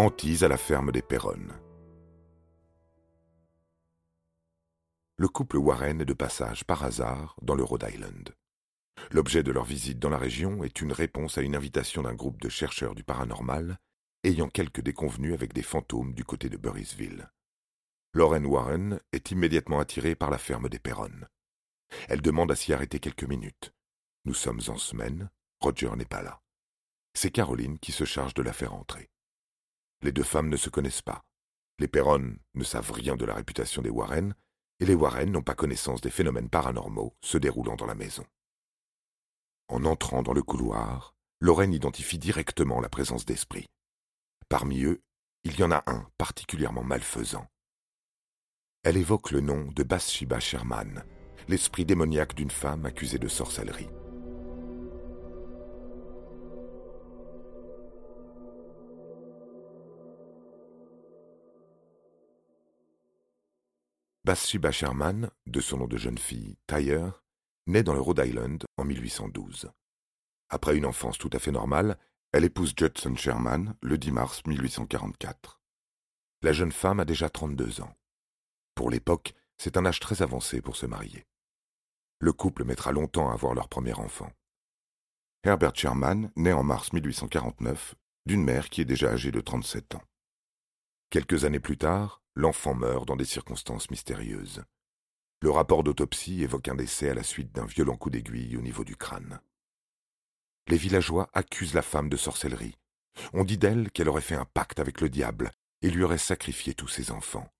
Hantise à la ferme des Perronnes. Le couple Warren est de passage par hasard dans le Rhode Island. L'objet de leur visite dans la région est une réponse à une invitation d'un groupe de chercheurs du paranormal ayant quelques déconvenues avec des fantômes du côté de Burrisville. Lauren Warren est immédiatement attirée par la ferme des Perronnes. Elle demande à s'y arrêter quelques minutes. Nous sommes en semaine, Roger n'est pas là. C'est Caroline qui se charge de la faire entrer. Les deux femmes ne se connaissent pas. Les Perronnes ne savent rien de la réputation des Warren, et les Warren n'ont pas connaissance des phénomènes paranormaux se déroulant dans la maison. En entrant dans le couloir, Lorraine identifie directement la présence d'esprit. Parmi eux, il y en a un particulièrement malfaisant. Elle évoque le nom de Bathsheba Sherman, l'esprit démoniaque d'une femme accusée de sorcellerie. Bathsheba Sherman, de son nom de jeune fille, Tyre, naît dans le Rhode Island en 1812. Après une enfance tout à fait normale, elle épouse Judson Sherman le 10 mars 1844. La jeune femme a déjà 32 ans. Pour l'époque, c'est un âge très avancé pour se marier. Le couple mettra longtemps à avoir leur premier enfant. Herbert Sherman naît en mars 1849 d'une mère qui est déjà âgée de 37 ans. Quelques années plus tard, l'enfant meurt dans des circonstances mystérieuses. Le rapport d'autopsie évoque un décès à la suite d'un violent coup d'aiguille au niveau du crâne. Les villageois accusent la femme de sorcellerie. On dit d'elle qu'elle aurait fait un pacte avec le diable et lui aurait sacrifié tous ses enfants.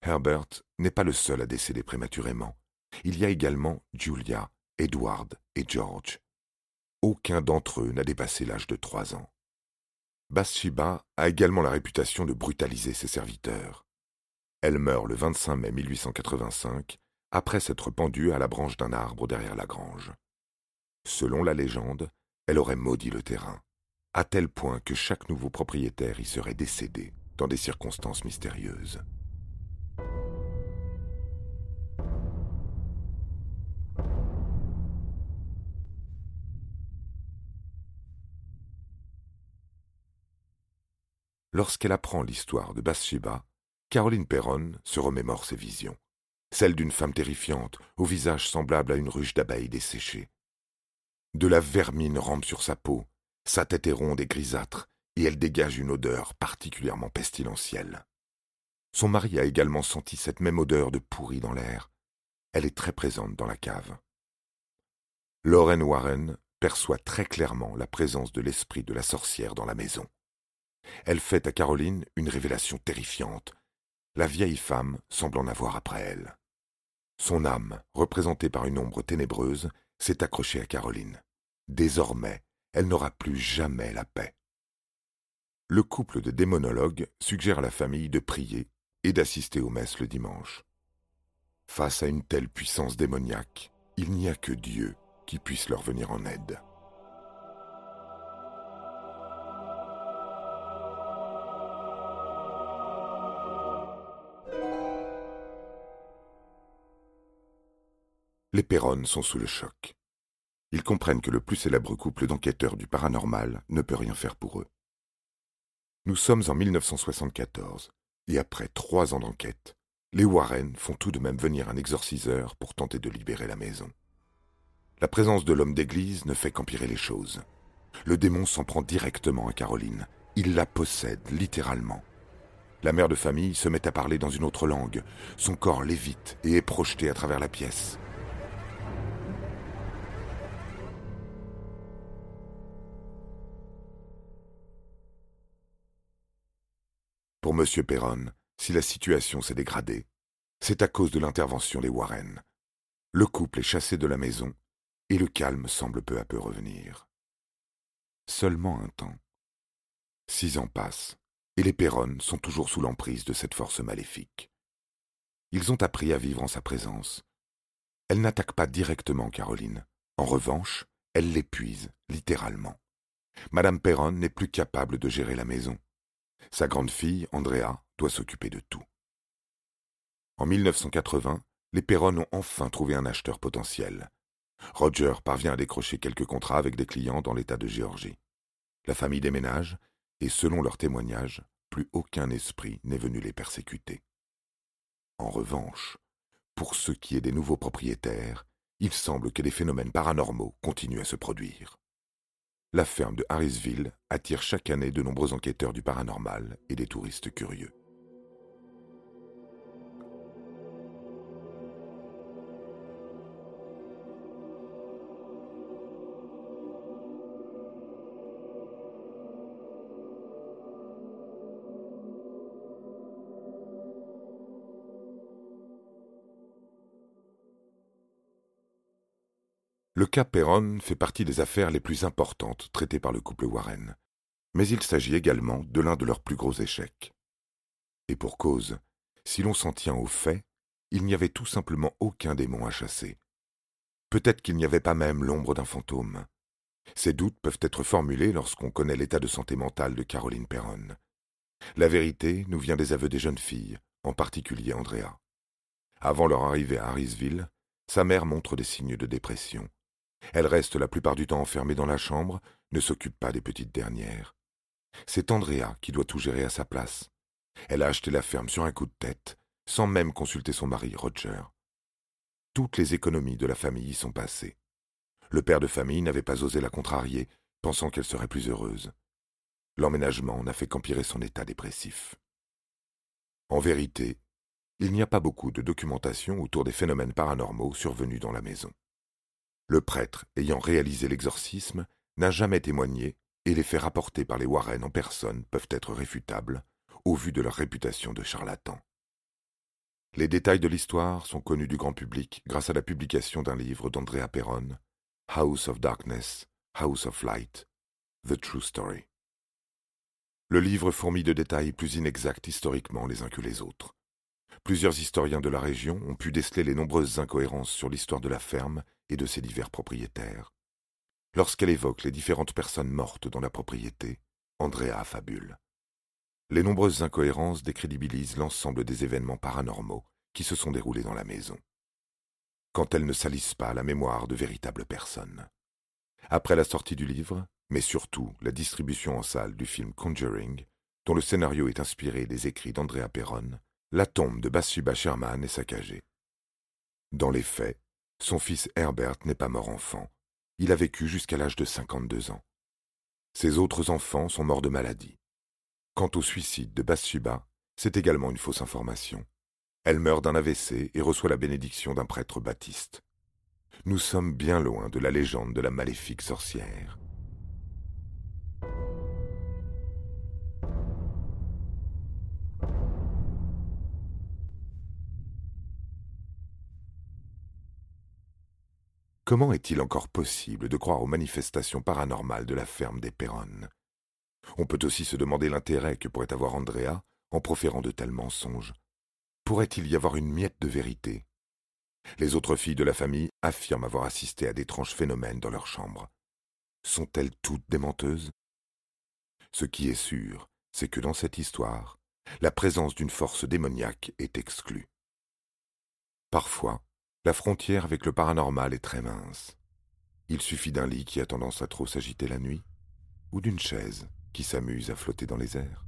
Herbert n'est pas le seul à décéder prématurément. Il y a également Julia, Edward et George. Aucun d'entre eux n'a dépassé l'âge de trois ans. Bathsheba a également la réputation de brutaliser ses serviteurs. Elle meurt le 25 mai 1885, après s'être pendue à la branche d'un arbre derrière la grange. Selon la légende, elle aurait maudit le terrain, à tel point que chaque nouveau propriétaire y serait décédé dans des circonstances mystérieuses. Lorsqu'elle apprend l'histoire de Bathsheba, Caroline Perron se remémore ses visions, celle d'une femme terrifiante, au visage semblable à une ruche d'abeilles desséchée. De la vermine rampe sur sa peau, sa tête est ronde et grisâtre, et elle dégage une odeur particulièrement pestilentielle. Son mari a également senti cette même odeur de pourri dans l'air. Elle est très présente dans la cave. Lauren Warren perçoit très clairement la présence de l'esprit de la sorcière dans la maison. Elle fait à Caroline une révélation terrifiante, la vieille femme semble en avoir après elle. Son âme, représentée par une ombre ténébreuse, s'est accrochée à Caroline. Désormais, elle n'aura plus jamais la paix. Le couple de démonologues suggère à la famille de prier et d'assister aux messes le dimanche. Face à une telle puissance démoniaque, il n'y a que Dieu qui puisse leur venir en aide. Les Perronnes sont sous le choc. Ils comprennent que le plus célèbre couple d'enquêteurs du paranormal ne peut rien faire pour eux. Nous sommes en 1974, et après trois ans d'enquête, les Warren font tout de même venir un exorciseur pour tenter de libérer la maison. La présence de l'homme d'église ne fait qu'empirer les choses. Le démon s'en prend directement à Caroline. Il la possède littéralement. La mère de famille se met à parler dans une autre langue. Son corps lévite et est projeté à travers la pièce. M. Perron, si la situation s'est dégradée, c'est à cause de l'intervention des Warren. Le couple est chassé de la maison et le calme semble peu à peu revenir. Seulement un temps. Six ans passent et les Perron sont toujours sous l'emprise de cette force maléfique. Ils ont appris à vivre en sa présence. Elle n'attaque pas directement Caroline. En revanche, elle l'épuise, littéralement. Madame Perron n'est plus capable de gérer la maison. Sa grande fille, Andrea, doit s'occuper de tout. En 1980, les Perron ont enfin trouvé un acheteur potentiel. Roger parvient à décrocher quelques contrats avec des clients dans l'État de Géorgie. La famille déménage et selon leurs témoignages, plus aucun esprit n'est venu les persécuter. En revanche, pour ce qui est des nouveaux propriétaires, il semble que des phénomènes paranormaux continuent à se produire. La ferme de Harrisville attire chaque année de nombreux enquêteurs du paranormal et des touristes curieux. Le cas Perron fait partie des affaires les plus importantes traitées par le couple Warren, mais il s'agit également de l'un de leurs plus gros échecs. Et pour cause, si l'on s'en tient aux faits, il n'y avait tout simplement aucun démon à chasser. Peut-être qu'il n'y avait pas même l'ombre d'un fantôme. Ces doutes peuvent être formulés lorsqu'on connaît l'état de santé mentale de Caroline Perron. La vérité nous vient des aveux des jeunes filles, en particulier Andrea. Avant leur arrivée à Harrisville, sa mère montre des signes de dépression. Elle reste la plupart du temps enfermée dans la chambre, ne s'occupe pas des petites dernières. C'est Andrea qui doit tout gérer à sa place. Elle a acheté la ferme sur un coup de tête, sans même consulter son mari, Roger. Toutes les économies de la famille y sont passées. Le père de famille n'avait pas osé la contrarier, pensant qu'elle serait plus heureuse. L'emménagement n'a fait qu'empirer son état dépressif. En vérité, il n'y a pas beaucoup de documentation autour des phénomènes paranormaux survenus dans la maison. Le prêtre ayant réalisé l'exorcisme n'a jamais témoigné et les faits rapportés par les Warren en personne peuvent être réfutables au vu de leur réputation de charlatans. Les détails de l'histoire sont connus du grand public grâce à la publication d'un livre d'Andrea Perron, House of Darkness, House of Light, The True Story. Le livre fourmille de détails plus inexacts historiquement les uns que les autres. Plusieurs historiens de la région ont pu déceler les nombreuses incohérences sur l'histoire de la ferme et de ses divers propriétaires. Lorsqu'elle évoque les différentes personnes mortes dans la propriété, Andrea fabule. Les nombreuses incohérences décrédibilisent l'ensemble des événements paranormaux qui se sont déroulés dans la maison. Quand elles ne salissent pas la mémoire de véritables personnes. Après la sortie du livre, mais surtout la distribution en salle du film Conjuring, dont le scénario est inspiré des écrits d'Andrea Perron, la tombe de Bathsheba Sherman est saccagée. Dans les faits, son fils Herbert n'est pas mort enfant. Il a vécu jusqu'à l'âge de 52 ans. Ses autres enfants sont morts de maladie. Quant au suicide de Bathsheba, c'est également une fausse information. Elle meurt d'un AVC et reçoit la bénédiction d'un prêtre baptiste. Nous sommes bien loin de la légende de la maléfique sorcière. Comment est-il encore possible de croire aux manifestations paranormales de la ferme des Perronnes On peut aussi se demander l'intérêt que pourrait avoir Andrea en proférant de tels mensonges. Pourrait-il y avoir une miette de vérité? Les autres filles de la famille affirment avoir assisté à d'étranges phénomènes dans leur chambre. Sont-elles toutes des menteuses? Ce qui est sûr, c'est que dans cette histoire, la présence d'une force démoniaque est exclue. Parfois, la frontière avec le paranormal est très mince. Il suffit d'un lit qui a tendance à trop s'agiter la nuit, ou d'une chaise qui s'amuse à flotter dans les airs.